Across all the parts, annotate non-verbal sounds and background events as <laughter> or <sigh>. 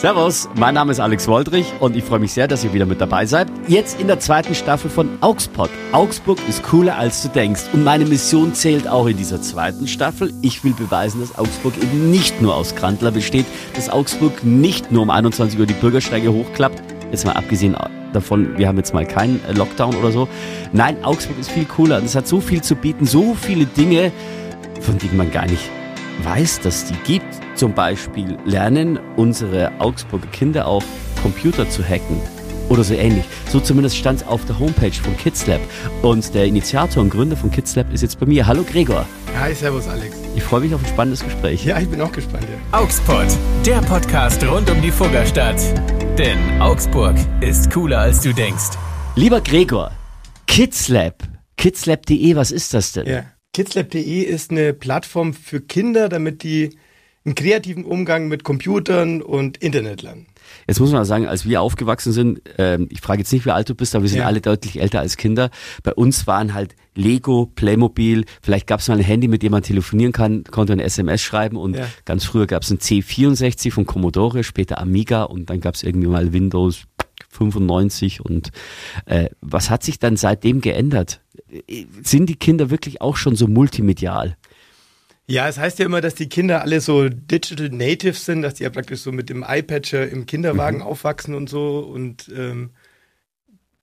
Servus, mein Name ist Alex Woldrich und ich freue mich sehr, dass ihr wieder mit dabei seid. Jetzt in der zweiten Staffel von Augsburg. Augsburg ist cooler als du denkst und meine Mission zählt auch in dieser zweiten Staffel. Ich will beweisen, dass Augsburg eben nicht nur aus Krantler besteht, dass Augsburg nicht nur um 21 Uhr die Bürgersteige hochklappt. Jetzt mal abgesehen davon, wir haben jetzt mal keinen Lockdown oder so. Nein, Augsburg ist viel cooler und es hat so viel zu bieten, so viele Dinge, von denen man gar nicht weiß, dass die gibt. Zum Beispiel lernen unsere Augsburger Kinder auch Computer zu hacken oder so ähnlich. So zumindest stand es auf der Homepage von KidsLab. Und der Initiator und Gründer von KidsLab ist jetzt bei mir. Hallo Gregor. Hi, servus Alex. Ich freue mich auf ein spannendes Gespräch. Ja, ich bin auch gespannt. Ja. Augsburg, der Podcast rund um die Fuggerstadt. Denn Augsburg ist cooler als du denkst. Lieber Gregor, KidsLab, kidslab.de, was ist das denn? Ja. Kidslab.de ist eine Plattform für Kinder, damit die einen kreativen Umgang mit Computern und Internet lernen. Jetzt muss man sagen, als wir aufgewachsen sind, ähm, ich frage jetzt nicht, wie alt du bist, aber wir sind ja. alle deutlich älter als Kinder. Bei uns waren halt Lego, Playmobil, vielleicht gab es mal ein Handy, mit dem man telefonieren kann, konnte ein SMS schreiben und ja. ganz früher gab es ein C64 von Commodore, später Amiga und dann gab es irgendwie mal Windows 95 und äh, was hat sich dann seitdem geändert? Sind die Kinder wirklich auch schon so multimedial? Ja, es heißt ja immer, dass die Kinder alle so Digital Natives sind, dass die ja praktisch so mit dem iPatcher im Kinderwagen mhm. aufwachsen und so und ähm,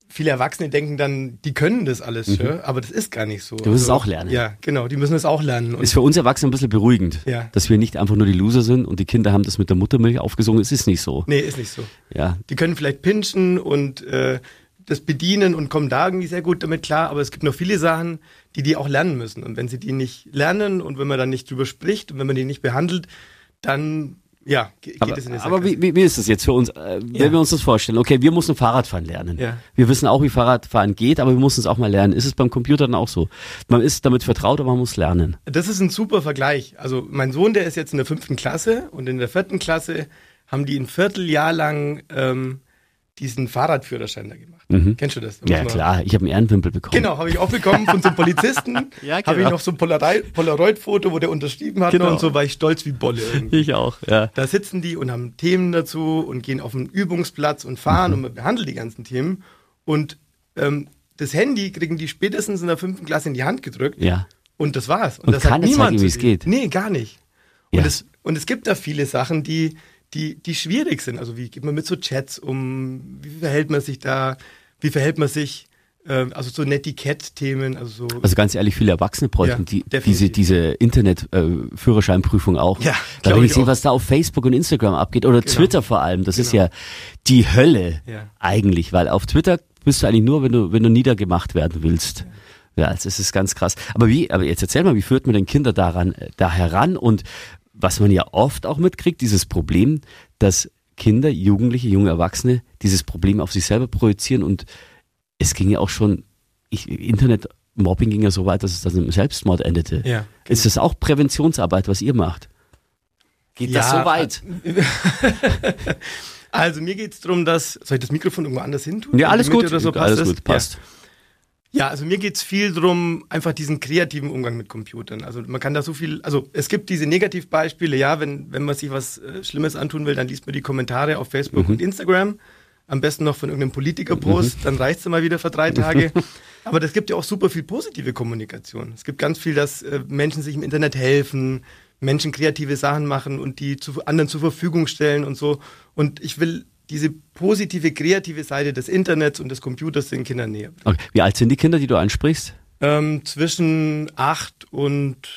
viele Erwachsene denken dann, die können das alles, mhm. ja, aber das ist gar nicht so. Du musst also, es auch lernen. Ja, genau, die müssen es auch lernen. Ist für uns Erwachsene ein bisschen beruhigend, ja. dass wir nicht einfach nur die Loser sind und die Kinder haben das mit der Muttermilch aufgesungen. Es ist nicht so. Nee, ist nicht so. Ja. Die können vielleicht pinchen und äh, das bedienen und kommen da irgendwie sehr gut damit klar, aber es gibt noch viele Sachen, die die auch lernen müssen. Und wenn sie die nicht lernen und wenn man dann nicht drüber spricht und wenn man die nicht behandelt, dann ja, geht aber, es in der Aber wie, wie, wie ist das jetzt für uns, äh, wenn ja. wir uns das vorstellen? Okay, wir müssen Fahrradfahren lernen. Ja. Wir wissen auch, wie Fahrradfahren geht, aber wir müssen es auch mal lernen. Ist es beim Computer dann auch so? Man ist damit vertraut, aber man muss lernen. Das ist ein super Vergleich. Also mein Sohn, der ist jetzt in der fünften Klasse und in der vierten Klasse haben die ein Vierteljahr lang ähm, diesen Fahrradführerschein da gemacht. Mhm. Kennst du das? Da ja, klar. Ich habe einen Ehrenwimpel bekommen. Genau, habe ich auch bekommen von so einem Polizisten. <laughs> ja, genau. Habe ich noch so ein Polaroid-Foto, wo der unterschrieben hat genau. und so war ich stolz wie Bolle. Irgendwie. Ich auch, ja. Da sitzen die und haben Themen dazu und gehen auf den Übungsplatz und fahren mhm. und man behandelt die ganzen Themen. Und ähm, das Handy kriegen die spätestens in der fünften Klasse in die Hand gedrückt. Ja. Und das war's. Und, und das hat niemand zeigen, wie es geht. Nee, gar nicht. Und, ja. es, und es gibt da viele Sachen, die, die, die schwierig sind. Also wie geht man mit so Chats um? Wie verhält man sich da? Wie verhält man sich? Äh, also so Netiquette-Themen. Also, so also ganz ehrlich, viele Erwachsene bräuchten ja, die, diese, diese Internet-Führerscheinprüfung äh, auch. Ja, da wenn ich, ich sehe, was da auf Facebook und Instagram abgeht oder genau. Twitter vor allem, das genau. ist ja die Hölle ja. eigentlich, weil auf Twitter bist du eigentlich nur, wenn du, wenn du niedergemacht werden willst. Ja. Ja, das ist ganz krass. Aber wie, aber jetzt erzähl mal, wie führt man denn Kinder daran, äh, da heran und was man ja oft auch mitkriegt, dieses Problem, dass Kinder, Jugendliche, junge Erwachsene dieses Problem auf sich selber projizieren und es ging ja auch schon, ich, Internetmobbing ging ja so weit, dass es dann im Selbstmord endete. Ja, genau. Ist das auch Präventionsarbeit, was ihr macht? Geht ja, das so weit? <laughs> also mir geht es darum, dass, soll ich das Mikrofon irgendwo anders hin tun? Ja, alles gut, so alles gut, passt. Ja. Ja, also mir geht's viel drum, einfach diesen kreativen Umgang mit Computern. Also man kann da so viel, also es gibt diese Negativbeispiele, ja, wenn, wenn man sich was äh, Schlimmes antun will, dann liest man die Kommentare auf Facebook mhm. und Instagram. Am besten noch von irgendeinem Politikerpost, mhm. dann reicht's mal wieder für drei <laughs> Tage. Aber das gibt ja auch super viel positive Kommunikation. Es gibt ganz viel, dass äh, Menschen sich im Internet helfen, Menschen kreative Sachen machen und die zu anderen zur Verfügung stellen und so. Und ich will diese positive, kreative Seite des Internets und des Computers den Kindern näher bringen. Okay. Wie alt sind die Kinder, die du ansprichst? Ähm, zwischen 8 und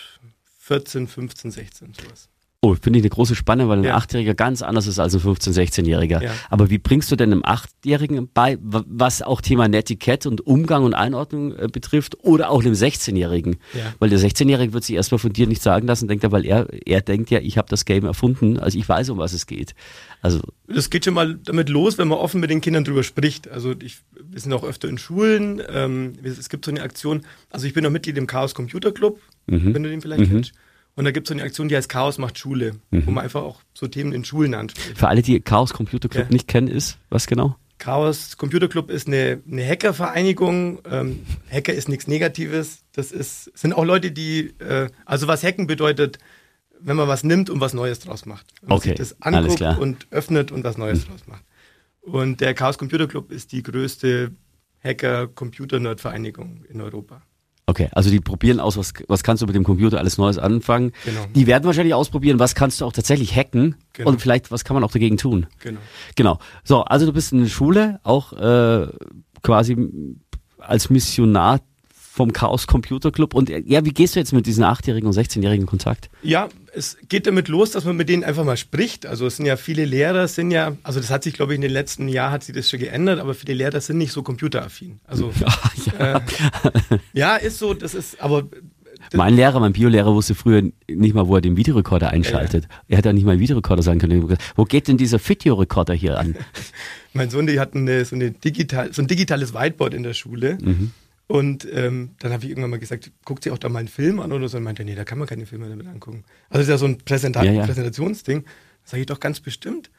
14, 15, 16, sowas. Oh, finde ich eine große Spanne, weil ein ja. Achtjähriger ganz anders ist als ein 15-, 16-Jähriger. Ja. Aber wie bringst du denn einem Achtjährigen bei, was auch Thema Netiquette und Umgang und Einordnung äh, betrifft, oder auch einem 16-Jährigen? Ja. Weil der 16-Jährige wird sich erstmal von dir nicht sagen lassen, denkt er, weil er, er denkt ja, ich habe das Game erfunden, also ich weiß, um was es geht. Also das geht schon mal damit los, wenn man offen mit den Kindern drüber spricht. Also ich, wir sind auch öfter in Schulen. Ähm, es gibt so eine Aktion. Also ich bin auch Mitglied im Chaos Computer Club, mhm. wenn du den vielleicht mhm. kennst. Und da gibt es so eine Aktion, die heißt Chaos macht Schule, mhm. wo man einfach auch so Themen in Schulen anspricht. Für alle, die Chaos Computer Club ja. nicht kennen, ist was genau? Chaos Computer Club ist eine, eine Hackervereinigung. Ähm, Hacker ist nichts Negatives. Das ist, sind auch Leute, die, äh, also was Hacken bedeutet, wenn man was nimmt und was Neues draus macht. Wenn man Okay, sich das alles anguckt klar. und öffnet und was Neues draus macht. Und der Chaos Computer Club ist die größte Hacker-Computer-Nerd-Vereinigung in Europa. Okay, also die probieren aus, was, was kannst du mit dem Computer alles Neues anfangen. Genau. Die werden wahrscheinlich ausprobieren, was kannst du auch tatsächlich hacken Genau. und vielleicht, was kann man auch dagegen tun. Genau. Genau. So, also du bist in der Schule, auch äh, quasi als Missionar vom Chaos Computer Club. Und äh, ja, wie gehst du jetzt mit diesen 8-Jährigen und 16-Jährigen in Kontakt? Ja, es geht damit los, dass man mit denen einfach mal spricht. Also es sind ja viele Lehrer, sind ja, also das hat sich, glaube ich, in den letzten Jahren hat sich das schon geändert, aber viele Lehrer sind nicht so computeraffin. Also <laughs> ja. äh, ja, ist so, das ist, aber Mein Lehrer, mein Biolehrer wusste früher nicht mal, wo er den Videorekorder einschaltet. Er hätte ja nicht mal Videorekorder sagen können. Wo geht denn dieser Videorekorder hier an? <laughs> mein Sohn, die hatten eine, so, eine digital, so ein digitales Whiteboard in der Schule. Mhm. Und ähm, dann habe ich irgendwann mal gesagt, guckt sie auch da mal einen Film an oder so? Und meinte, nee, da kann man keine Filme damit angucken. Also das ist ja so ein Präsenta Ja, ja. Präsentationsding. Sage ich doch ganz bestimmt.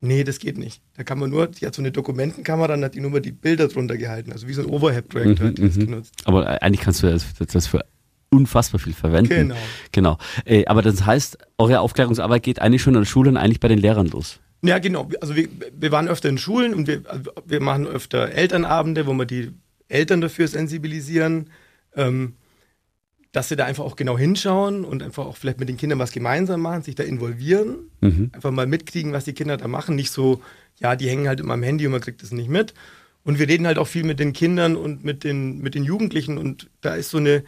Nee, das geht nicht. Da kann man nur, die hat so eine Dokumentenkamera, dann hat die nur mal die Bilder drunter gehalten. Also wie so ein Overhead-Projektor Mhm, hat die das mhm. genutzt. Aber äh, eigentlich kannst du das, das für unfassbar viel verwenden. Genau. Genau. Äh, aber das heißt, eure Aufklärungsarbeit geht eigentlich schon in der Schule und eigentlich bei den Lehrern los. Ja, genau. Also wir, wir waren öfter in Schulen und wir, wir machen öfter Elternabende, wo wir die Eltern dafür sensibilisieren, ähm, dass sie da einfach auch genau hinschauen und einfach auch vielleicht mit den Kindern was gemeinsam machen, sich da involvieren, Mhm. einfach mal mitkriegen, was die Kinder da machen. Nicht so, ja, die hängen halt immer am Handy und man kriegt das nicht mit. Und wir reden halt auch viel mit den Kindern und mit den, mit den Jugendlichen und da ist so eine,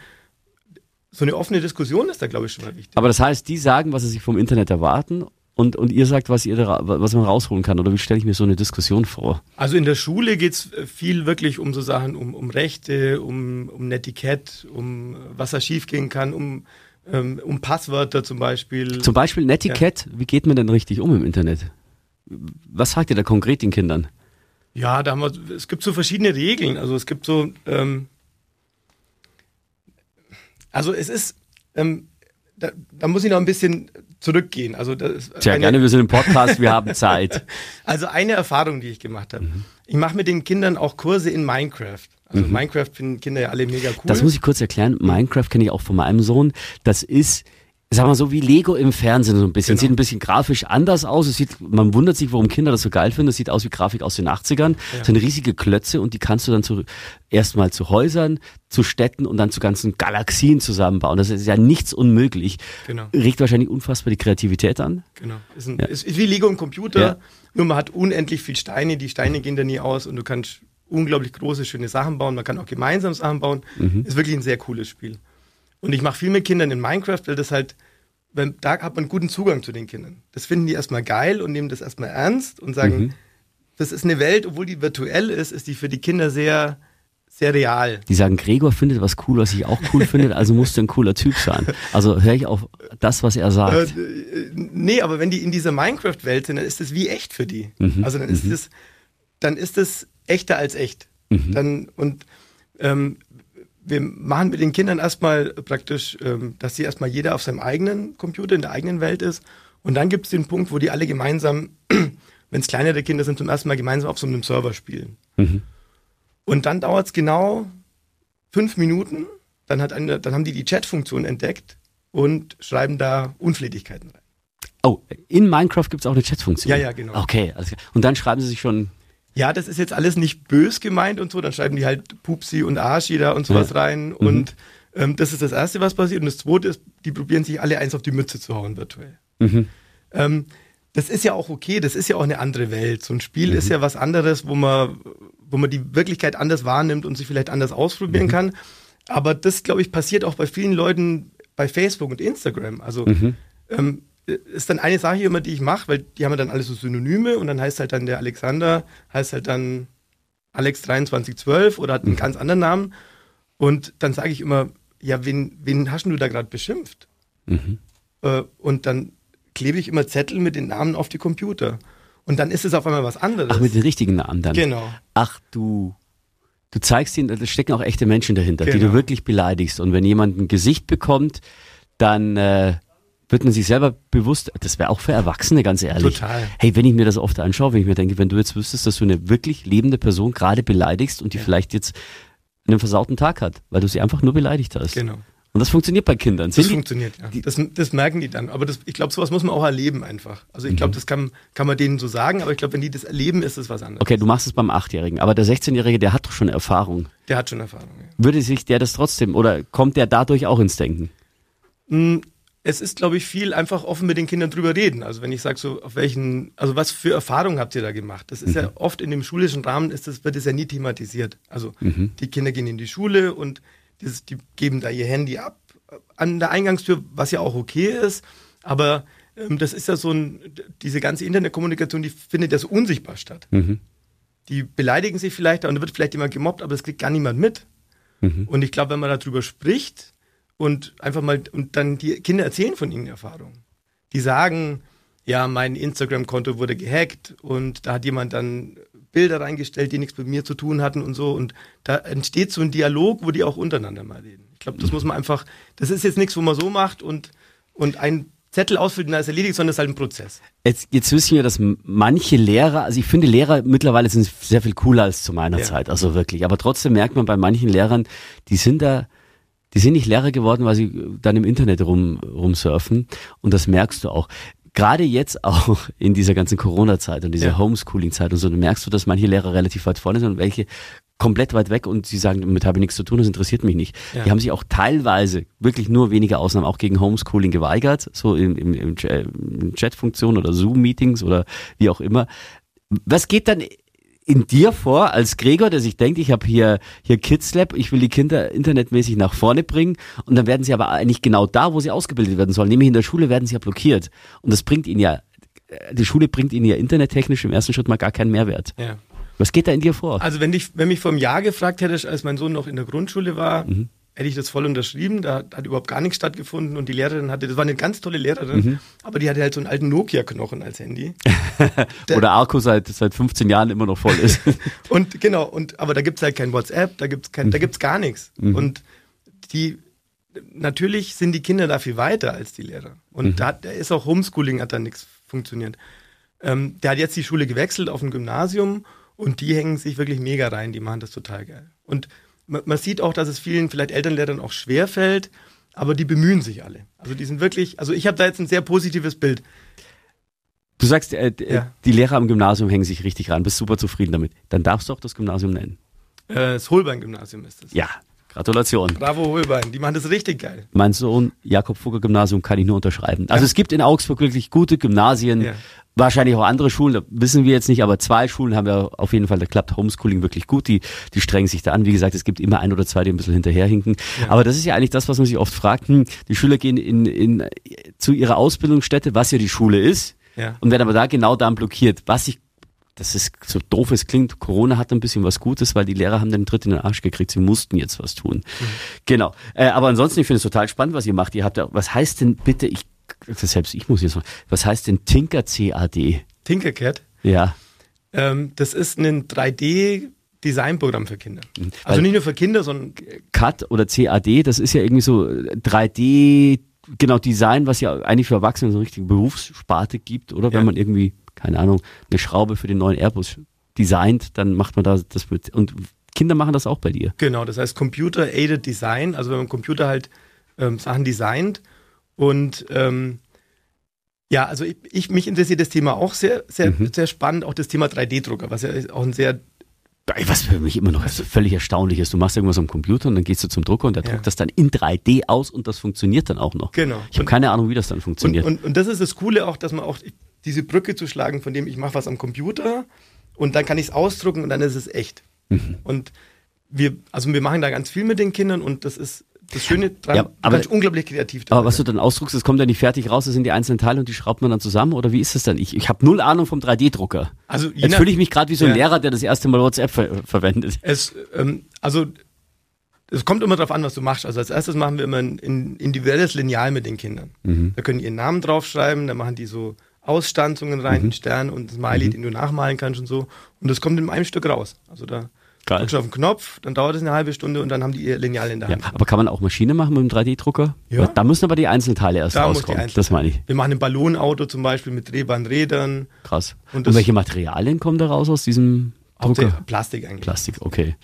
so eine offene Diskussion ist da, glaube ich, schon mal wichtig. Aber das heißt, die sagen, was sie sich vom Internet erwarten und, und ihr sagt, was, ihr da, was man rausholen kann. Oder wie stelle ich mir so eine Diskussion vor? Also in der Schule geht's äh, viel wirklich um so Sachen, um, um Rechte, um, um Netiquette, um was da schiefgehen kann, um, ähm, um Passwörter zum Beispiel. Zum Beispiel Netiquette, wie geht man denn richtig um im Internet? Was sagt ihr da konkret den Kindern? ja, da haben wir, es gibt so verschiedene Regeln. Also es gibt so, ähm, also es ist, ähm, da, da muss ich noch ein bisschen zurückgehen. Also das ist Sehr eine- gerne, wir sind im Podcast, wir haben Zeit. <laughs> Also eine Erfahrung, die ich gemacht habe. Mhm. Ich mache mit den Kindern auch Kurse in Minecraft. Also Minecraft finden Kinder ja alle mega cool. Das muss ich kurz erklären. Minecraft kenne ich auch von meinem Sohn. Das ist, sag mal so wie Lego im Fernsehen so ein bisschen. Genau. Sieht ein bisschen grafisch anders aus. Es sieht, man wundert sich, warum Kinder das so geil finden. Das sieht aus wie Grafik aus den 80ern. Das sind riesige Klötze und die kannst du dann zu, erstmal zu Häusern, zu Städten und dann zu ganzen Galaxien zusammenbauen. Das ist ja nichts unmöglich. Genau. Regt wahrscheinlich unfassbar die Kreativität an. Genau. Ist, ein, ist, ist wie Lego im Computer, Ja. nur man hat unendlich viel Steine, die Steine gehen da nie aus und du kannst unglaublich große, schöne Sachen bauen. Man kann auch gemeinsam Sachen bauen. Ist wirklich ein sehr cooles Spiel. Und ich mache viel mit Kindern in Minecraft, weil das halt, wenn, da hat man guten Zugang zu den Kindern. Das finden die erstmal geil und nehmen das erstmal ernst und sagen, das ist eine Welt, obwohl die virtuell ist, ist die für die Kinder sehr, sehr real. Die sagen, Gregor findet was cool, was ich auch cool finde, also musst du ein cooler Typ sein. Also höre ich auf das, was er sagt. äh, nee, aber wenn die in dieser Minecraft-Welt sind, dann ist das wie echt für die. Mhm, Also dann ist das, dann ist das echter als echt. Mhm. Dann und ähm, wir machen mit den Kindern erstmal praktisch, ähm, dass sie erstmal jeder auf seinem eigenen Computer in der eigenen Welt ist. Und dann gibt es den Punkt, wo die alle gemeinsam, <clears throat> wenn es kleinere Kinder sind, zum ersten Mal gemeinsam auf so einem Server spielen. Mhm. Und dann dauert es genau fünf Minuten. Dann, hat eine, dann haben die die Chat-Funktion entdeckt und schreiben da Unflätigkeiten rein. Oh, in Minecraft gibt es auch eine Chatfunktion. Ja, ja, genau. Okay, klar. Und dann schreiben sie sich schon. Ja, das ist jetzt alles nicht bös gemeint und so. Dann schreiben die halt Pupsi und Arschi da und sowas Ja. rein. Und ähm, das ist das Erste, was passiert. Und das Zweite ist, die probieren sich alle eins auf die Mütze zu hauen virtuell. Mhm. Ähm, das ist ja auch okay, das ist ja auch eine andere Welt. So ein Mhm. Spiel ist ja was anderes, wo man, wo man die Wirklichkeit anders wahrnimmt und sich vielleicht anders ausprobieren Mhm. kann. Aber das, glaube ich, passiert auch bei vielen Leuten bei Facebook und Instagram. Also Mhm. ähm, ist dann eine Sache immer, die ich mache, weil die haben ja dann alle so Synonyme und dann heißt halt dann der Alexander, heißt halt dann Alex2312 oder hat einen ganz anderen Namen. Und dann sage ich immer, ja, wen, wen hast du da gerade beschimpft? Mhm. Äh, und dann klebe ich immer Zettel mit den Namen auf die Computer. Und dann ist es auf einmal was anderes. Ach, mit den richtigen Namen dann. genau. Ach, du. Du zeigst ihnen, da stecken auch echte Menschen dahinter, die Genau. du wirklich beleidigst. Und wenn jemand ein Gesicht bekommt, dann äh, wird man sich selber bewusst, das wäre auch für Erwachsene, ganz ehrlich. Total. Hey, wenn ich mir das oft anschaue, wenn ich mir denke, wenn du jetzt wüsstest, dass du eine wirklich lebende Person gerade beleidigst und die vielleicht jetzt einen versauten Tag hat, weil du sie einfach nur beleidigt hast. Genau. Und das funktioniert bei Kindern. Das Sind die, funktioniert, ja. Das, das merken die dann. Aber das, ich glaube, sowas muss man auch erleben einfach. Also ich glaube, das kann, kann man denen so sagen, aber ich glaube, wenn die das erleben, ist das was anderes. okay, du machst es beim Achtjährigen, aber der 16-Jährige, der hat doch schon Erfahrung. Der hat schon Erfahrung. Ja. Würde sich der das trotzdem oder kommt der dadurch auch ins Denken? Es ist, glaube ich, viel einfach offen mit den Kindern drüber reden. Also wenn ich sage, so auf welchen, also was für Erfahrungen habt ihr da gemacht? Das ist ja oft in dem schulischen Rahmen ist das, wird das ja nie thematisiert. Also die Kinder gehen in die Schule und das, die geben da ihr Handy ab äh, an der Eingangstür, was ja auch okay ist. Aber ähm, das ist ja so ein, diese ganze Internetkommunikation, die findet ja so unsichtbar statt. Die beleidigen sich vielleicht und da wird vielleicht jemand gemobbt, aber das kriegt gar niemand mit. Und ich glaube, wenn man darüber spricht und einfach mal, und dann die Kinder erzählen von ihren Erfahrungen. Die sagen, ja, mein Instagram-Konto wurde gehackt und da hat jemand dann Bilder reingestellt, die nichts mit mir zu tun hatten und so. Und da entsteht so ein Dialog, wo die auch untereinander mal reden. Ich glaube, das muss man einfach, das ist jetzt nichts, wo man so macht und, und ein Zettel ausfüllt und dann ist erledigt, sondern das ist halt ein Prozess. Jetzt, jetzt wissen wir, dass manche Lehrer, also ich finde Lehrer mittlerweile sind sehr viel cooler als zu meiner Ja. Zeit, also wirklich. Aber trotzdem merkt man bei manchen Lehrern, die sind da, die sind nicht Lehrer geworden, weil sie dann im Internet rum, rumsurfen. Und das merkst du auch. Gerade jetzt auch <laughs> in dieser ganzen Corona-Zeit und dieser Ja. Homeschooling-Zeit und so, merkst du, dass manche Lehrer relativ weit vorne sind und welche komplett weit weg und sie sagen, damit habe ich nichts zu tun, das interessiert mich nicht. Ja. Die haben sich auch teilweise, wirklich nur wenige Ausnahmen, auch gegen Homeschooling geweigert, so im, im, im, äh, in Chat-Funktionen oder Zoom-Meetings oder wie auch immer. Was geht dann in dir vor als Gregor, der sich denkt, ich habe hier hier Kids Lab, ich will die Kinder internetmäßig nach vorne bringen und dann werden sie aber eigentlich genau da, wo sie ausgebildet werden sollen, nämlich in der Schule werden sie ja blockiert und das bringt ihnen ja äh, die Schule bringt ihnen ja internettechnisch im ersten Schritt mal gar keinen Mehrwert. Ja. Was geht da in dir vor? Also wenn, dich, wenn mich vor einem Jahr gefragt hättest, als mein Sohn noch in der Grundschule war, hätte ich das voll unterschrieben. Da hat überhaupt gar nichts stattgefunden und die Lehrerin hatte, das war eine ganz tolle Lehrerin, aber die hatte halt so einen alten Nokia-Knochen als Handy. <laughs> Oder Arco seit seit 15 Jahren immer noch voll ist. <laughs> Und genau, und aber da gibt's halt kein WhatsApp, da gibt's kein, da gibt's gar nichts. Und die natürlich sind die Kinder da viel weiter als die Lehrer. Und da, hat- da ist auch Homeschooling, hat da nichts funktioniert. Ähm, der hat jetzt die Schule gewechselt auf ein Gymnasium und die hängen sich wirklich mega rein, die machen das total geil. Und man, sieht auch, dass es vielen vielleicht Elternlehrern auch schwer fällt, aber die bemühen sich alle. Also die sind wirklich, also ich habe da jetzt ein sehr positives Bild. Du sagst, äh, äh, Ja. die Lehrer am Gymnasium hängen sich richtig ran, bist super zufrieden damit. Dann darfst du auch das Gymnasium nennen. Äh, das Holbein-Gymnasium ist das. Ja, Gratulation. Bravo Holbein, die machen das richtig geil. Mein Sohn, Jakob Fugger Gymnasium, kann ich nur unterschreiben. Also es gibt in Augsburg wirklich gute Gymnasien, Ja. wahrscheinlich auch andere Schulen, da wissen wir jetzt nicht, aber zwei Schulen haben wir auf jeden Fall, da klappt Homeschooling wirklich gut, die, die strengen sich da an. Wie gesagt, es gibt immer ein oder zwei, die ein bisschen hinterherhinken. Aber das ist ja eigentlich das, was man sich oft fragt. Hm, die Schüler gehen in, in, zu ihrer Ausbildungsstätte, was ja die Schule ist, Ja. und werden aber da genau dann blockiert. Was ich, das ist so doof es klingt, Corona hat ein bisschen was Gutes, weil die Lehrer haben den Tritt in den Arsch gekriegt, sie mussten jetzt was tun. Genau. Äh, aber ansonsten, ich finde es total spannend, was ihr macht. Ihr habt ja, was heißt denn bitte, ich, selbst ich muss jetzt mal, was heißt denn Tinker CAD? Tinkercad, Ja. ähm, das ist ein 3D-Designprogramm für Kinder. Also Weil- nicht nur für Kinder, sondern CAD oder CAD, das ist ja irgendwie so 3D, genau Design, was ja eigentlich für Erwachsene so eine richtige Berufssparte gibt, oder? Wenn Ja. man irgendwie, keine Ahnung, eine Schraube für den neuen Airbus designt, dann macht man da das mit. Und Kinder machen das auch bei dir. genau, das heißt Computer-Aided Design, also wenn man Computer halt ähm, Sachen designt und ähm, ja, also ich, ich mich interessiert das Thema auch sehr, sehr, Mhm. sehr spannend, auch das Thema 3D-Drucker, was ja auch ein sehr Was für mich immer noch völlig erstaunlich ist. Du machst irgendwas am Computer und dann gehst du zum Drucker und der Ja. druckt das dann in 3D aus und das funktioniert dann auch noch. Genau. Ich habe Und- keine Ahnung, wie das dann Und, funktioniert. und, und das ist das Coole auch, dass man auch diese Brücke zu schlagen, von dem ich mache was am Computer und dann kann ich es ausdrucken und dann ist es echt. Mhm. Und wir, also wir machen da ganz viel mit den Kindern und das ist das Schöne dran, Ja, aber- unglaublich kreativ aber dabei was du dann ausdruckst, das kommt ja nicht fertig raus, das sind die einzelnen Teile und die schraubt man dann zusammen oder wie ist das dann? Ich, ich habe null Ahnung vom 3D-Drucker. Also je Jetzt fühle ich mich gerade wie so ein Ja. Lehrer, der das erste Mal WhatsApp ver verwendet. Es, ähm, also, es kommt immer darauf an, was du machst. Also als erstes machen wir immer ein, ein individuelles Lineal mit den Kindern. Mhm. Da können die ihren Namen draufschreiben, da machen die so Ausstanzungen rein, Mhm. einen Stern und ein Smiley, den du nachmalen kannst und so. Und das kommt in einem Stück raus. Also da Geil. drückst auf den Knopf, dann dauert es eine halbe Stunde und dann haben die ihr Lineal in der Ja, Hand. aber kann man auch Maschine machen mit dem 3D-Drucker? Ja. Da müssen aber die Einzelteile erst Da rauskommen. Das meine ich. Wir machen ein Ballonauto zum Beispiel mit drehbaren Rädern. Krass. Und, Und welche Materialien kommen da raus aus diesem Drucker? Plastik eigentlich. Plastik, okay.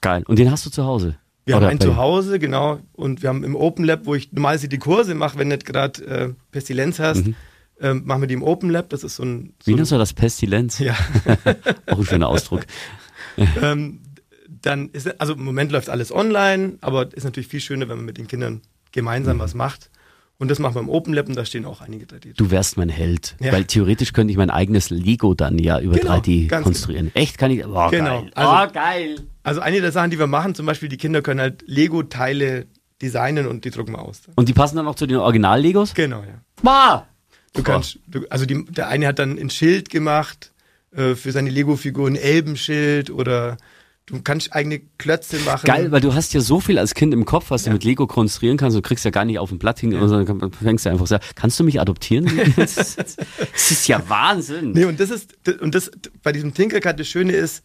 Geil. Und den hast du zu Hause? Wir haben Oder ein bei- Zuhause, genau. Und wir haben im Open Lab, wo ich normalerweise die Kurse mache, wenn nicht gerade äh, Pestilenz hast, ähm, machen wir die im Open Lab. Das ist so ein. So Wie nennst du das? Pestilenz? ja. <laughs> Auch ein schöner Ausdruck. <laughs> ähm, dann ist, also im Moment läuft alles online, aber ist natürlich viel schöner, wenn man mit den Kindern gemeinsam was macht. Und das machen wir im Open Lab und da stehen auch einige 3D. Du wärst mein Held. Ja. Weil theoretisch könnte ich mein eigenes Lego dann ja über Genau, 3D ganz konstruieren. Echt kann ich. Boah, Genau. geil. Also- oh, geil. Also eine der Sachen, die wir machen, zum Beispiel die Kinder können halt Lego-Teile designen und die drucken wir aus. Und die passen dann auch zu den Original-Legos? Genau, ja. Ma! Du kannst, du, also die, der eine hat dann ein Schild gemacht äh, für seine Lego-Figur, ein Elbenschild oder du kannst eigene Klötze machen. Geil, weil du hast ja so viel als Kind im Kopf, was du Ja. mit Lego konstruieren kannst. Du kriegst ja gar nicht auf dem Blatt hin, sondern kann- fängst du einfach so, kannst du mich adoptieren? <laughs> <laughs> das, ist, das ist ja Wahnsinn. Nee, und das ist, und das, bei diesem Tinkercad, das Schöne ist,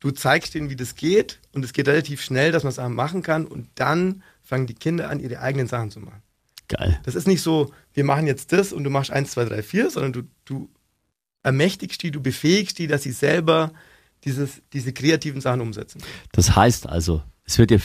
du zeigst denen, wie das geht und es geht relativ schnell, dass man Sachen machen kann und dann fangen die Kinder an, ihre eigenen Sachen zu machen. Geil. Das ist nicht so, wir machen jetzt das und du machst eins, zwei, drei, vier, sondern du, du ermächtigst die, du befähigst die, dass sie selber dieses, diese kreativen Sachen umsetzen. Das heißt also, es wird ja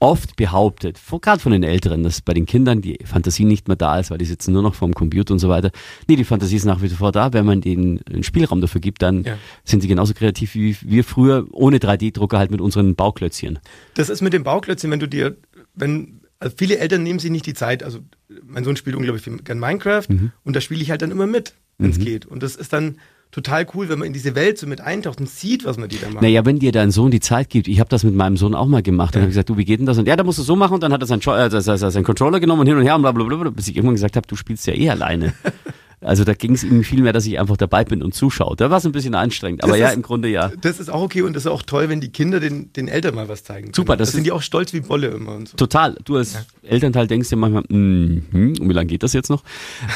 oft behauptet, gerade von den Älteren, dass bei den Kindern die Fantasie nicht mehr da ist, weil die sitzen nur noch vorm Computer und so weiter. Nee, die Fantasie ist nach wie vor da. Wenn man denen einen Spielraum dafür gibt, dann Ja. sind sie genauso kreativ wie wir früher ohne 3D-Drucker halt mit unseren Bauklötzchen. Das ist mit dem Bauklötzchen, wenn du dir, wenn, also viele Eltern nehmen sich nicht die Zeit, also mein Sohn spielt unglaublich viel gern Minecraft und da spiele ich halt dann immer mit, wenn es geht. Und das ist dann total cool, wenn man in diese Welt so mit eintaucht und sieht, was man die da macht. Naja, wenn dir dein Sohn die Zeit gibt, ich habe das mit meinem Sohn auch mal gemacht und habe gesagt, du, wie geht denn das? Und ja, da musst du so machen und dann hat er seinen, äh, sein- sein- seinen Controller genommen und hin und her und bla bla bla, bla bis ich irgendwann gesagt habe, du spielst ja eh alleine. <laughs> Also da ging es ihm viel mehr, dass ich einfach dabei bin und zuschaue. Da war es ein bisschen anstrengend, aber Das ja, ist- im Grunde ja. Das ist auch okay und das ist auch toll, wenn die Kinder den, den Eltern mal was zeigen. Können. Super, das das sind die auch stolz wie Bolle immer und so. Total. Du als Elternteil denkst dir manchmal, mhm, und wie lange geht das jetzt noch?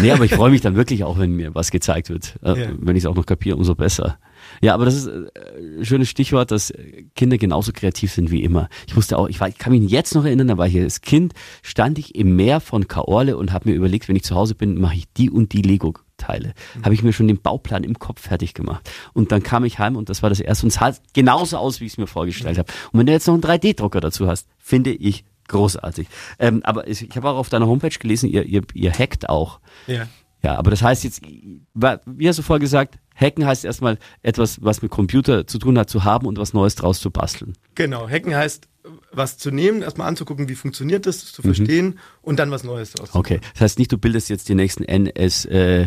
Nee, aber ich freue mich dann wirklich auch, wenn mir was gezeigt wird. Äh, Ja. Wenn ich es auch noch kapiere, umso besser. Ja, aber das ist äh, ein schönes Stichwort, dass äh, Kinder genauso kreativ sind wie immer. Ich wusste auch, ich, war, ich kann mich jetzt noch erinnern, da war ich als Kind, stand ich im Meer von Kaorle und habe mir überlegt, wenn ich zu Hause bin, mache ich die und die Lego-Teile. Habe ich mir schon den Bauplan im Kopf fertig gemacht. Und dann kam ich heim und das war das erste und es sah genauso aus, wie ich es mir vorgestellt habe. Und wenn du jetzt noch einen 3D-Drucker dazu hast, finde ich großartig. Ähm, aber ich, ich habe auch auf deiner Homepage gelesen, ihr, ihr, ihr hackt auch. Ja. Ja, aber das heißt jetzt, wie hast du vorher gesagt, hacken heißt erstmal etwas, was mit Computer zu tun hat, zu haben und was Neues draus zu basteln. Genau, hacken heißt, was zu nehmen, erstmal anzugucken, wie funktioniert das, das zu verstehen und dann was Neues draus zu Mhm. Okay, das heißt nicht, du bildest jetzt die nächsten NS, äh,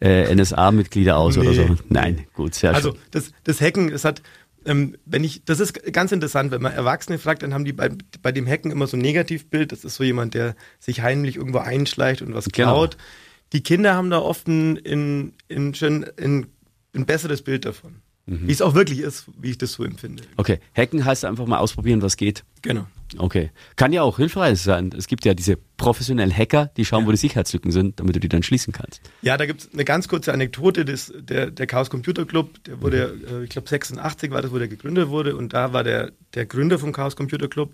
äh, NSA-Mitglieder aus oder Nee. so. Nein, gut, sehr Also schön. das, das Hacken, das hat, ähm, wenn ich, das ist ganz interessant, wenn man Erwachsene fragt, dann haben die bei, bei dem Hacken immer so ein Negativbild. Das ist so jemand, der sich heimlich irgendwo einschleicht und was Genau. Die Kinder haben da oft ein, in, in, schön, in, ein besseres Bild davon. Mhm. Wie es auch wirklich ist, wie ich das so empfinde. Okay, hacken heißt einfach mal ausprobieren, was geht. Genau. Okay. Kann ja auch hilfreich sein. Es gibt ja diese professionellen Hacker, die schauen, wo die Sicherheitslücken sind, damit du die dann schließen kannst. Ja, da gibt es eine ganz kurze Anekdote. Das, der, der Chaos Computer Club, der wurde, äh, ich glaube 86 war das, wo der gegründet wurde. Und da war der, der Gründer vom Chaos Computer Club.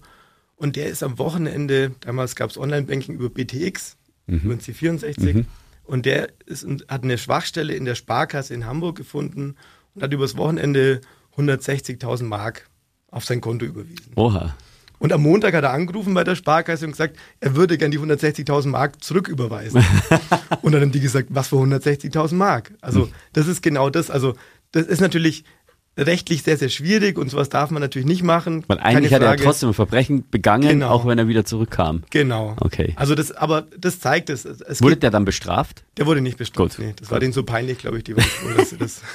Und der ist am Wochenende, damals gab es Online-Banking über BTX, über den C64. Und der ist, hat eine Schwachstelle in der Sparkasse in Hamburg gefunden und hat übers Wochenende 160.000 Mark auf sein Konto überwiesen. Oha. Und am Montag hat er angerufen bei der Sparkasse und gesagt, er würde gern die 160.000 Mark zurücküberweisen. <laughs> und dann haben die gesagt, was für 160.000 Mark? Also das ist genau das. Also das ist natürlich rechtlich sehr, sehr schwierig und sowas darf man natürlich nicht machen. Weil eigentlich hat er Frage. trotzdem ein Verbrechen begangen, Genau. auch wenn er wieder zurückkam. Genau. Okay. Also das, aber das zeigt es. es Wurde der dann bestraft? der wurde nicht bestraft. Gut. Nee, das war denen so peinlich, glaube ich, die Woche, dass sie das. <laughs>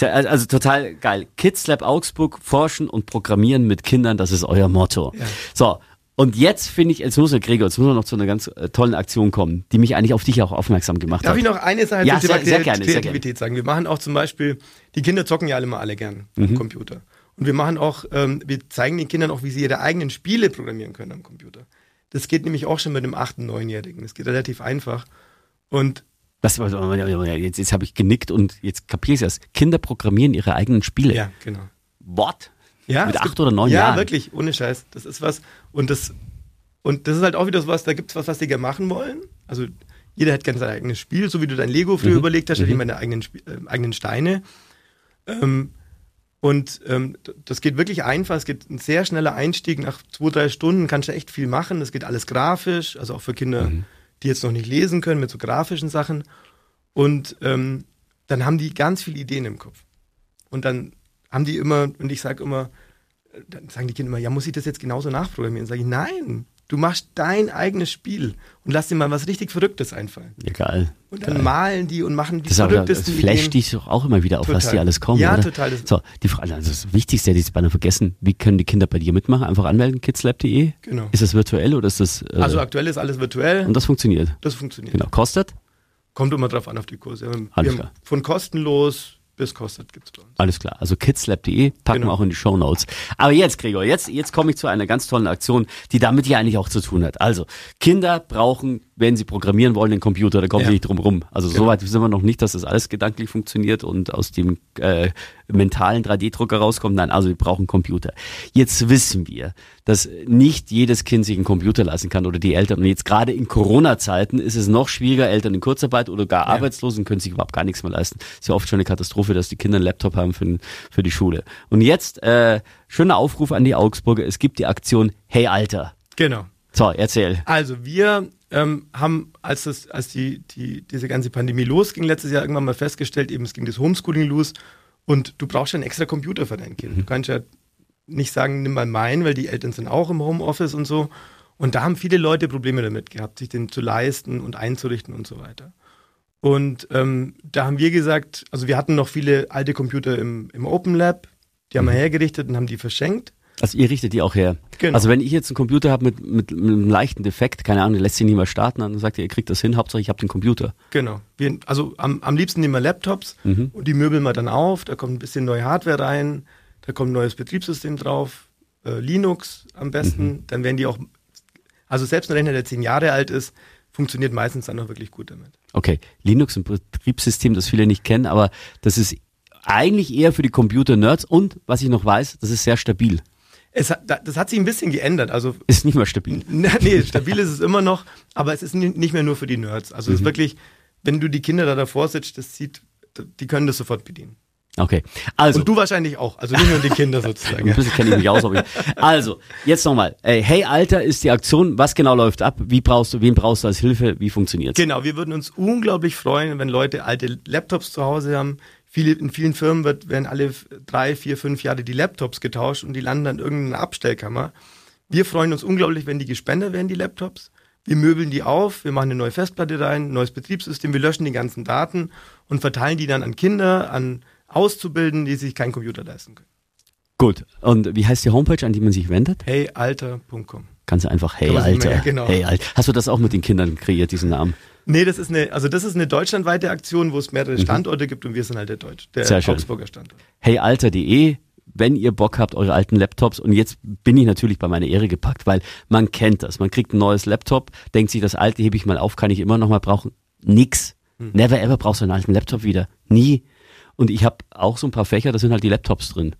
Also also total geil. Kids Lab Augsburg, forschen und programmieren mit Kindern, das ist euer Motto. Ja. So, und jetzt finde ich, jetzt muss er, Gregor, jetzt muss er noch zu einer ganz äh, tollen Aktion kommen, die mich eigentlich auf dich auch aufmerksam gemacht Darf hat. ich noch eine Sache Ja, Thema sehr- sehr gerne, sehr Kreativität sagen? Wir machen auch zum Beispiel, die Kinder zocken ja alle mal alle gern am Mhm. Computer. Und wir machen auch, ähm, wir zeigen den Kindern auch, wie sie ihre eigenen Spiele programmieren können am Computer. Das geht nämlich auch schon mit dem 8-, 9-Jährigen. Das geht relativ einfach. Und Was, jetzt jetzt habe ich genickt und jetzt kapiere ich es. Kinder programmieren ihre eigenen Spiele. ja, genau. What? Ja, Mit acht gibt- oder neun ja, Jahren. Ja, wirklich, ohne Scheiß. Das ist was. Und das, und das ist halt auch wieder so was, da gibt es was, was die gerne machen wollen. Also jeder hat gerne sein eigenes Spiel, so wie du dein Lego früher Mhm. überlegt hast, hat jemand deine eigenen, äh, eigenen Steine. Ähm, Und ähm, das geht wirklich einfach. Es geht ein sehr schneller Einstieg. Nach zwei, drei Stunden kannst du echt viel machen. Das geht alles grafisch, also auch für Kinder, die jetzt noch nicht lesen können, mit so grafischen Sachen. Und ähm, dann haben die ganz viele Ideen im Kopf. Und dann haben die immer, und ich sage immer, äh, dann sagen die Kinder immer, ja, muss ich das jetzt genauso nachprogrammieren? Sage ich, nein, du machst dein eigenes Spiel und lass dir mal was richtig Verrücktes einfallen. Ja, geil. Und dann Geil. malen die und machen die Das, auch, das verrücktesten flasht dich doch auch immer wieder auf, was Total. die alles kommen, Ja, oder? total. Das- So, die Frage, also das Wichtigste, hätte ich jetzt beinahe vergessen, wie können die Kinder bei dir mitmachen? Einfach anmelden, kidslab.de? Genau. Ist das virtuell oder ist das... Äh, Also aktuell ist alles virtuell. und das funktioniert? das funktioniert. Genau. Kostet? Kommt immer drauf an auf die Kurse. Alles klar. haben von kostenlos bis kostet gibt's bei uns. Alles klar. Also kidslab.de packen Genau. wir auch in die Show Notes. Aber jetzt, Gregor, jetzt, jetzt komme ich zu einer ganz tollen Aktion, die damit ja eigentlich auch zu tun hat. Also, Kinder brauchen, wenn sie programmieren wollen, den Computer, da kommen Ja. sie nicht drum rum. Also Genau. soweit sind wir noch nicht, dass das alles gedanklich funktioniert und aus dem äh, mentalen 3D-Drucker rauskommt. Nein, also wir brauchen einen Computer. Jetzt wissen wir, dass nicht jedes Kind sich einen Computer leisten kann oder die Eltern. Und jetzt gerade in Corona-Zeiten ist es noch schwieriger, Eltern in Kurzarbeit oder gar Arbeitslosen können sich überhaupt gar nichts mehr leisten. Ist ja oft schon eine Katastrophe, dass die Kinder einen Laptop haben für, für die Schule. Und jetzt, äh, schöner Aufruf an die Augsburger. Es gibt die Aktion Hey Alter. Genau. So, erzähl. Also wir ähm, haben, als, das, als die, die, diese ganze Pandemie losging, letztes Jahr irgendwann mal festgestellt, eben es ging das Homeschooling los und du brauchst ja einen extra Computer für dein Kind. Du kannst ja nicht sagen, nimm mal meinen, weil die Eltern sind auch im Homeoffice und so. Und da haben viele Leute Probleme damit gehabt, sich den zu leisten und einzurichten und so weiter. Und ähm, da haben wir gesagt, also wir hatten noch viele alte Computer im, im Open Lab, die haben wir hergerichtet und haben die verschenkt. Also ihr richtet die auch her. Genau. Also wenn ich jetzt einen Computer habe mit, mit, mit einem leichten Defekt, keine Ahnung, der lässt sich nicht mehr starten, dann sagt ihr, ihr kriegt das hin, Hauptsache ich habe den Computer. Genau. Wir, also am, am liebsten nehmen wir Laptops Mhm. und die möbeln wir dann auf. Da kommt ein bisschen neue Hardware rein, da kommt ein neues Betriebssystem drauf, äh, Linux am besten. Mhm. Dann werden die auch, also selbst ein Rechner, der zehn Jahre alt ist, funktioniert meistens dann auch wirklich gut damit. Okay, Linux, ein Betriebssystem, das viele nicht kennen, aber das ist eigentlich eher für die Computer-Nerds und, was ich noch weiß, das ist sehr stabil. Es das hat sich ein bisschen geändert. Also Ist nicht mehr stabil. <laughs> Na, nee, stabil ist es immer noch, aber es ist ni- nicht mehr nur für die Nerds. Also Mhm. es ist wirklich, wenn du die Kinder da davor sitzt, das sieht, die können das sofort bedienen. Okay, also. Und du wahrscheinlich auch. Also nicht nur die Kinder <laughs> sozusagen. Ein bisschen kenne ich mich aus. Aber ich, also, jetzt nochmal. Hey Alter ist die Aktion. Was genau läuft ab? Wie brauchst du, wen brauchst du als Hilfe? Wie funktioniert's? Genau, wir würden uns unglaublich freuen, wenn Leute alte Laptops zu Hause haben. Viele, in vielen Firmen wird, werden alle drei, vier, fünf Jahre die Laptops getauscht und die landen dann in irgendeiner Abstellkammer. Wir freuen uns unglaublich, wenn die gespendet werden, die Laptops. Wir möbeln die auf, wir machen eine neue Festplatte rein, ein neues Betriebssystem, wir löschen die ganzen Daten und verteilen die dann an Kinder, an Auszubildenden, die sich keinen Computer leisten können. Gut. Und wie heißt die Homepage, an die man sich wendet? heyalter.com. Ganz einfach, hey Alter. merken, genau. Hey Alter. Hast du das auch mit den Kindern kreiert, diesen Namen? Nee, das ist eine, also das ist eine deutschlandweite Aktion, wo es mehrere Standorte gibt und wir sind halt der Deutsch, der Mhm. Sehr. Augsburger Standort. heyalter.de, wenn ihr Bock habt, eure alten Laptops. Und jetzt bin ich natürlich bei meiner Ehre gepackt, weil man kennt das. Man kriegt ein neues Laptop, denkt sich, das alte hebe ich mal auf, kann ich immer noch mal brauchen. Nix. Hm. Never ever brauchst du einen alten Laptop wieder. Nie. Und ich habe auch so ein paar Fächer, da sind halt die Laptops drin.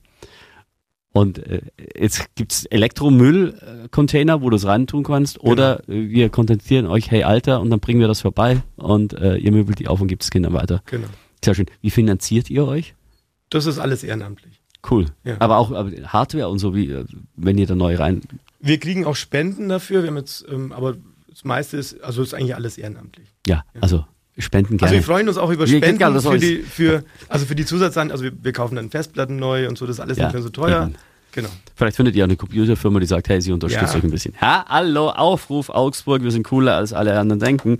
Und äh, jetzt gibt's Elektromüll-Container, wo du es reintun kannst. Genau. Oder äh, wir kontaktieren euch, hey Alter, und dann bringen wir das vorbei und äh, ihr möbelt die auf und gibt es Kindern weiter. Genau. Sehr schön. Wie finanziert ihr euch? Das ist alles ehrenamtlich. Cool. Ja. Aber auch aber Hardware und so, wie äh, wenn ihr da neu rein. Wir kriegen auch Spenden dafür, wir haben jetzt, ähm, aber das meiste ist, also ist eigentlich alles ehrenamtlich. Ja, also spenden Also gerne. wir freuen uns auch über Wir Spenden für die, für, also für die Zusatzsachen, also wir, wir kaufen dann Festplatten neu und so, das ist alles Ja, nicht mehr so teuer. eben. Genau. Vielleicht findet ihr auch eine Computerfirma, die sagt, hey, sie unterstützt Ja. euch ein bisschen. Ha, hallo, Aufruf Augsburg, wir sind cooler als alle anderen denken.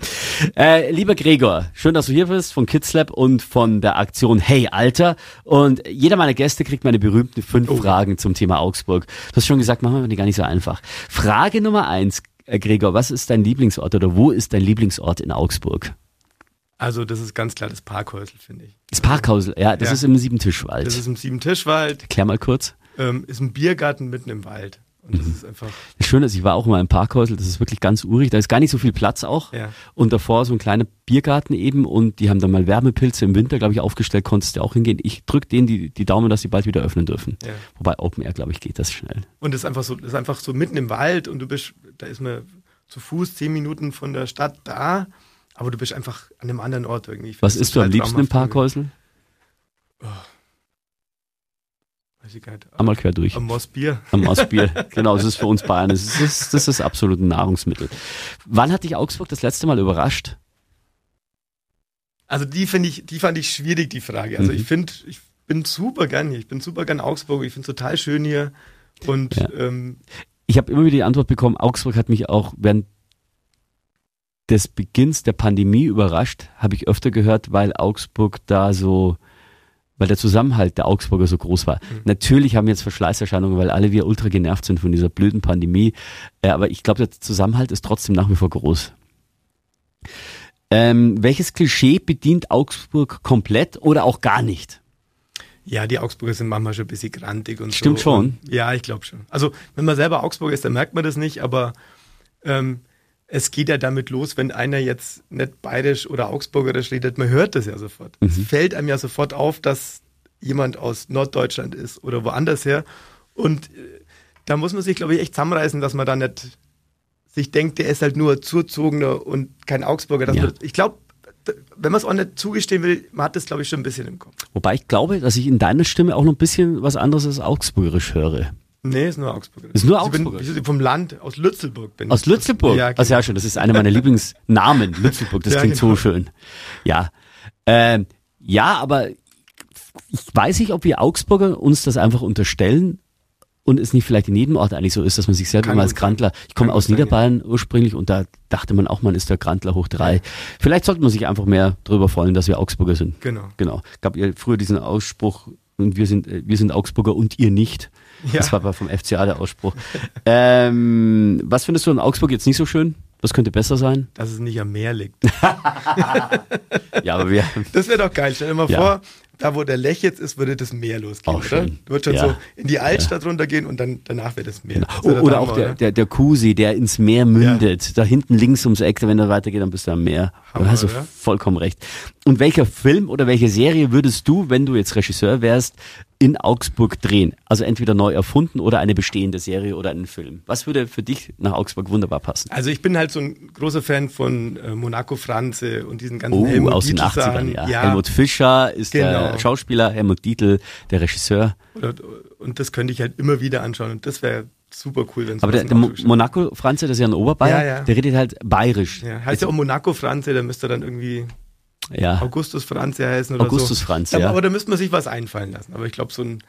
Äh, lieber Gregor, schön, dass du hier bist von KidsLab und von der Aktion Hey Alter. Und jeder meiner Gäste kriegt meine berühmten fünf Oh. Fragen zum Thema Augsburg. Du hast schon gesagt, machen wir die gar nicht so einfach. Frage Nummer eins, äh, Gregor, was ist dein Lieblingsort oder wo ist dein Lieblingsort in Augsburg? Also das ist ganz klar das Parkhäusl, finde ich. Das Parkhaus, ja, das Ja. ist im Siebentischwald. Das ist im Siebentischwald, Erklär mal kurz. Ähm, ist ein Biergarten mitten im Wald. Und Mhm. das ist einfach, Das Schöne ist, ich war auch mal im Parkhäusl, das ist wirklich ganz urig, da ist gar nicht so viel Platz auch. ja. Und davor so ein kleiner Biergarten eben und die haben dann mal Wärmepilze im Winter, glaube ich, aufgestellt, konntest du auch hingehen. Ich drück denen die, die Daumen, dass die bald wieder öffnen dürfen. ja. Wobei Open Air, glaube ich, geht das schnell. Und das ist einfach so, das ist einfach so mitten im Wald und du bist, da ist man zu Fuß zehn Minuten von der Stadt da, aber du bist einfach an einem anderen Ort irgendwie. Was isst du am liebsten im traumhaft irgendwie. Einmal quer durch. Am Mossbier. Am Mossbier. <laughs> genau, das ist für uns Bayern. Das ist, das ist absolut ein Nahrungsmittel. Wann hat dich Augsburg das letzte Mal überrascht? Also die finde ich, die fand ich schwierig, die Frage. Also mhm. ich finde, ich bin super gern hier. Ich bin super gern Augsburg. Ich finde es total schön hier. Und ja. ähm, ich habe immer wieder die Antwort bekommen, Augsburg hat mich auch während des Beginns der Pandemie überrascht, habe ich öfter gehört, weil Augsburg da so, weil der Zusammenhalt der Augsburger so groß war. Mhm. Natürlich haben wir jetzt Verschleißerscheinungen, weil alle wir ultra genervt sind von dieser blöden Pandemie. Äh, aber ich glaube, der Zusammenhalt ist trotzdem nach wie vor groß. Ähm, welches Klischee bedient Augsburg komplett oder auch gar nicht? Ja, die Augsburger sind manchmal schon ein bisschen grantig und Stimmt so. schon. Und, ja, ich glaube schon. Also, wenn man selber Augsburger ist, dann merkt man das nicht, aber ähm, es geht ja damit los, wenn einer jetzt nicht bayerisch oder augsburgerisch redet, man hört das ja sofort. Mhm. Es fällt einem ja sofort auf, dass jemand aus Norddeutschland ist oder woanders her. Und äh, da muss man sich, glaube ich, echt zusammenreißen, dass man da nicht sich denkt, der ist halt nur zuzogener und kein Augsburger. Ja. ich glaube, wenn man es auch nicht zugestehen will, man hat das, glaube ich, schon ein bisschen im Kopf. Wobei ich glaube, dass ich in deiner Stimme auch noch ein bisschen was anderes als Augsburgerisch höre. Nee, ist nur Augsburg. Ist nur Augsburg. Ich bin vom Land, aus Lützelburg bin Aus Lützelburg? Ja, genau. Also ja, schön. Das ist einer meiner Lieblingsnamen. Lützelburg, das <laughs> ja, klingt genau. so schön. Ja. Ähm, ja, aber ich weiß nicht, ob wir Augsburger uns das einfach unterstellen und es nicht vielleicht in jedem Ort eigentlich so ist, dass man sich selber immer als Grantler, ich komme aus Niederbayern ja. ursprünglich und da dachte man auch, man ist der Grantler hoch drei. Ja. Vielleicht sollte man sich einfach mehr darüber freuen, dass wir Augsburger sind. Genau. Genau. Gab ihr früher diesen Ausspruch, und wir sind, wir sind Augsburger und ihr nicht. Ja. Das war aber vom FCA der Ausspruch. ähm, was findest du in Augsburg jetzt nicht so schön? Was könnte besser sein? Dass es nicht am Meer liegt. <laughs> ja, aber wir. Das wäre doch geil. Stell dir mal ja. vor, da wo der Lech jetzt ist, würde das Meer losgehen, Auch oder? Schön. Du würdest schon ja. so in die Altstadt ja. runtergehen und dann danach wäre das Meer. Genau. Das oder, auch der, der, der Kuhsee, der ins Meer mündet. Ja. Da hinten links ums Eck, wenn er weitergeht, dann bist du am Meer. Hammer, da hast du vollkommen recht. Und welcher Film oder welche Serie würdest du, wenn du jetzt Regisseur wärst, in Augsburg drehen? Also entweder neu erfunden oder eine bestehende Serie oder einen Film. Was würde für dich nach Augsburg wunderbar passen? Also ich bin halt so ein großer Fan von äh, Monaco Franze und diesen ganzen oh, Helmut aus den 80ern, ja. ja. Helmut Fischer ist genau. der Schauspieler, Helmut Dietl der Regisseur. Und, und das könnte ich halt immer wieder anschauen und das wäre super cool, wenn Aber der, der Monaco Franze, das ist ja ein Oberbayer, ja, ja. der redet halt bayerisch. Ja, heißt ja auch Monaco Franze, der müsste dann irgendwie ja. Augustus Franz heißen oder Augustus so. Franz, ja. Aber da müsste man sich was einfallen lassen. Aber ich glaube, so ein.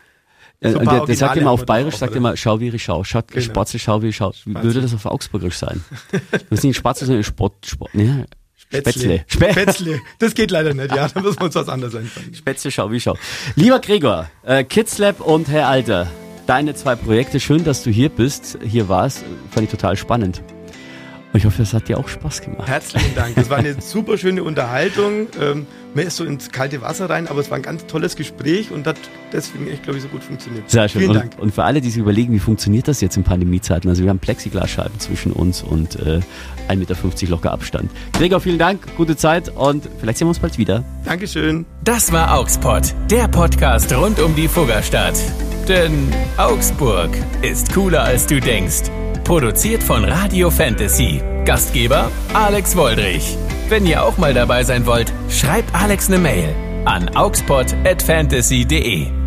So ein der, der sagt immer auf Bayerisch, sagt immer, schau wie ich schau. Schaut, genau. Spatzel, schau wie ich schau. Wie würde das auf Augsburgisch sein? Das ist nicht Spatzel, sondern Sport, Sport, ne? Spätzle. Spätzle. Spätzle. Das geht leider nicht, ja. Da müssen wir uns was anderes einfallen. Spätzle, schau wie schau. Lieber Gregor, äh, Kidslab und Herr Alter, deine zwei Projekte, schön, dass du hier bist, hier warst, fand ich total spannend. Und ich hoffe, das hat dir auch Spaß gemacht. Herzlichen Dank. Das war eine <laughs> super schöne Unterhaltung. Ähm, man ist so ins kalte Wasser rein, aber es war ein ganz tolles Gespräch und hat deswegen echt, glaube ich, so gut funktioniert. Sehr schön. Vielen und, Dank. Und für alle, die sich überlegen, wie funktioniert das jetzt in Pandemiezeiten? Also wir haben Plexiglasscheiben zwischen uns und äh, 1,50 Meter locker Abstand. Gregor, vielen Dank, gute Zeit und vielleicht sehen wir uns bald wieder. Dankeschön. Das war Augspot, der Podcast rund um die Fuggerstadt. Denn Augsburg ist cooler als du denkst. Produziert von Radio Fantasy. Gastgeber Alex Woldrich. Wenn ihr auch mal dabei sein wollt, schreibt Alex eine Mail an augspot@fantasy.de.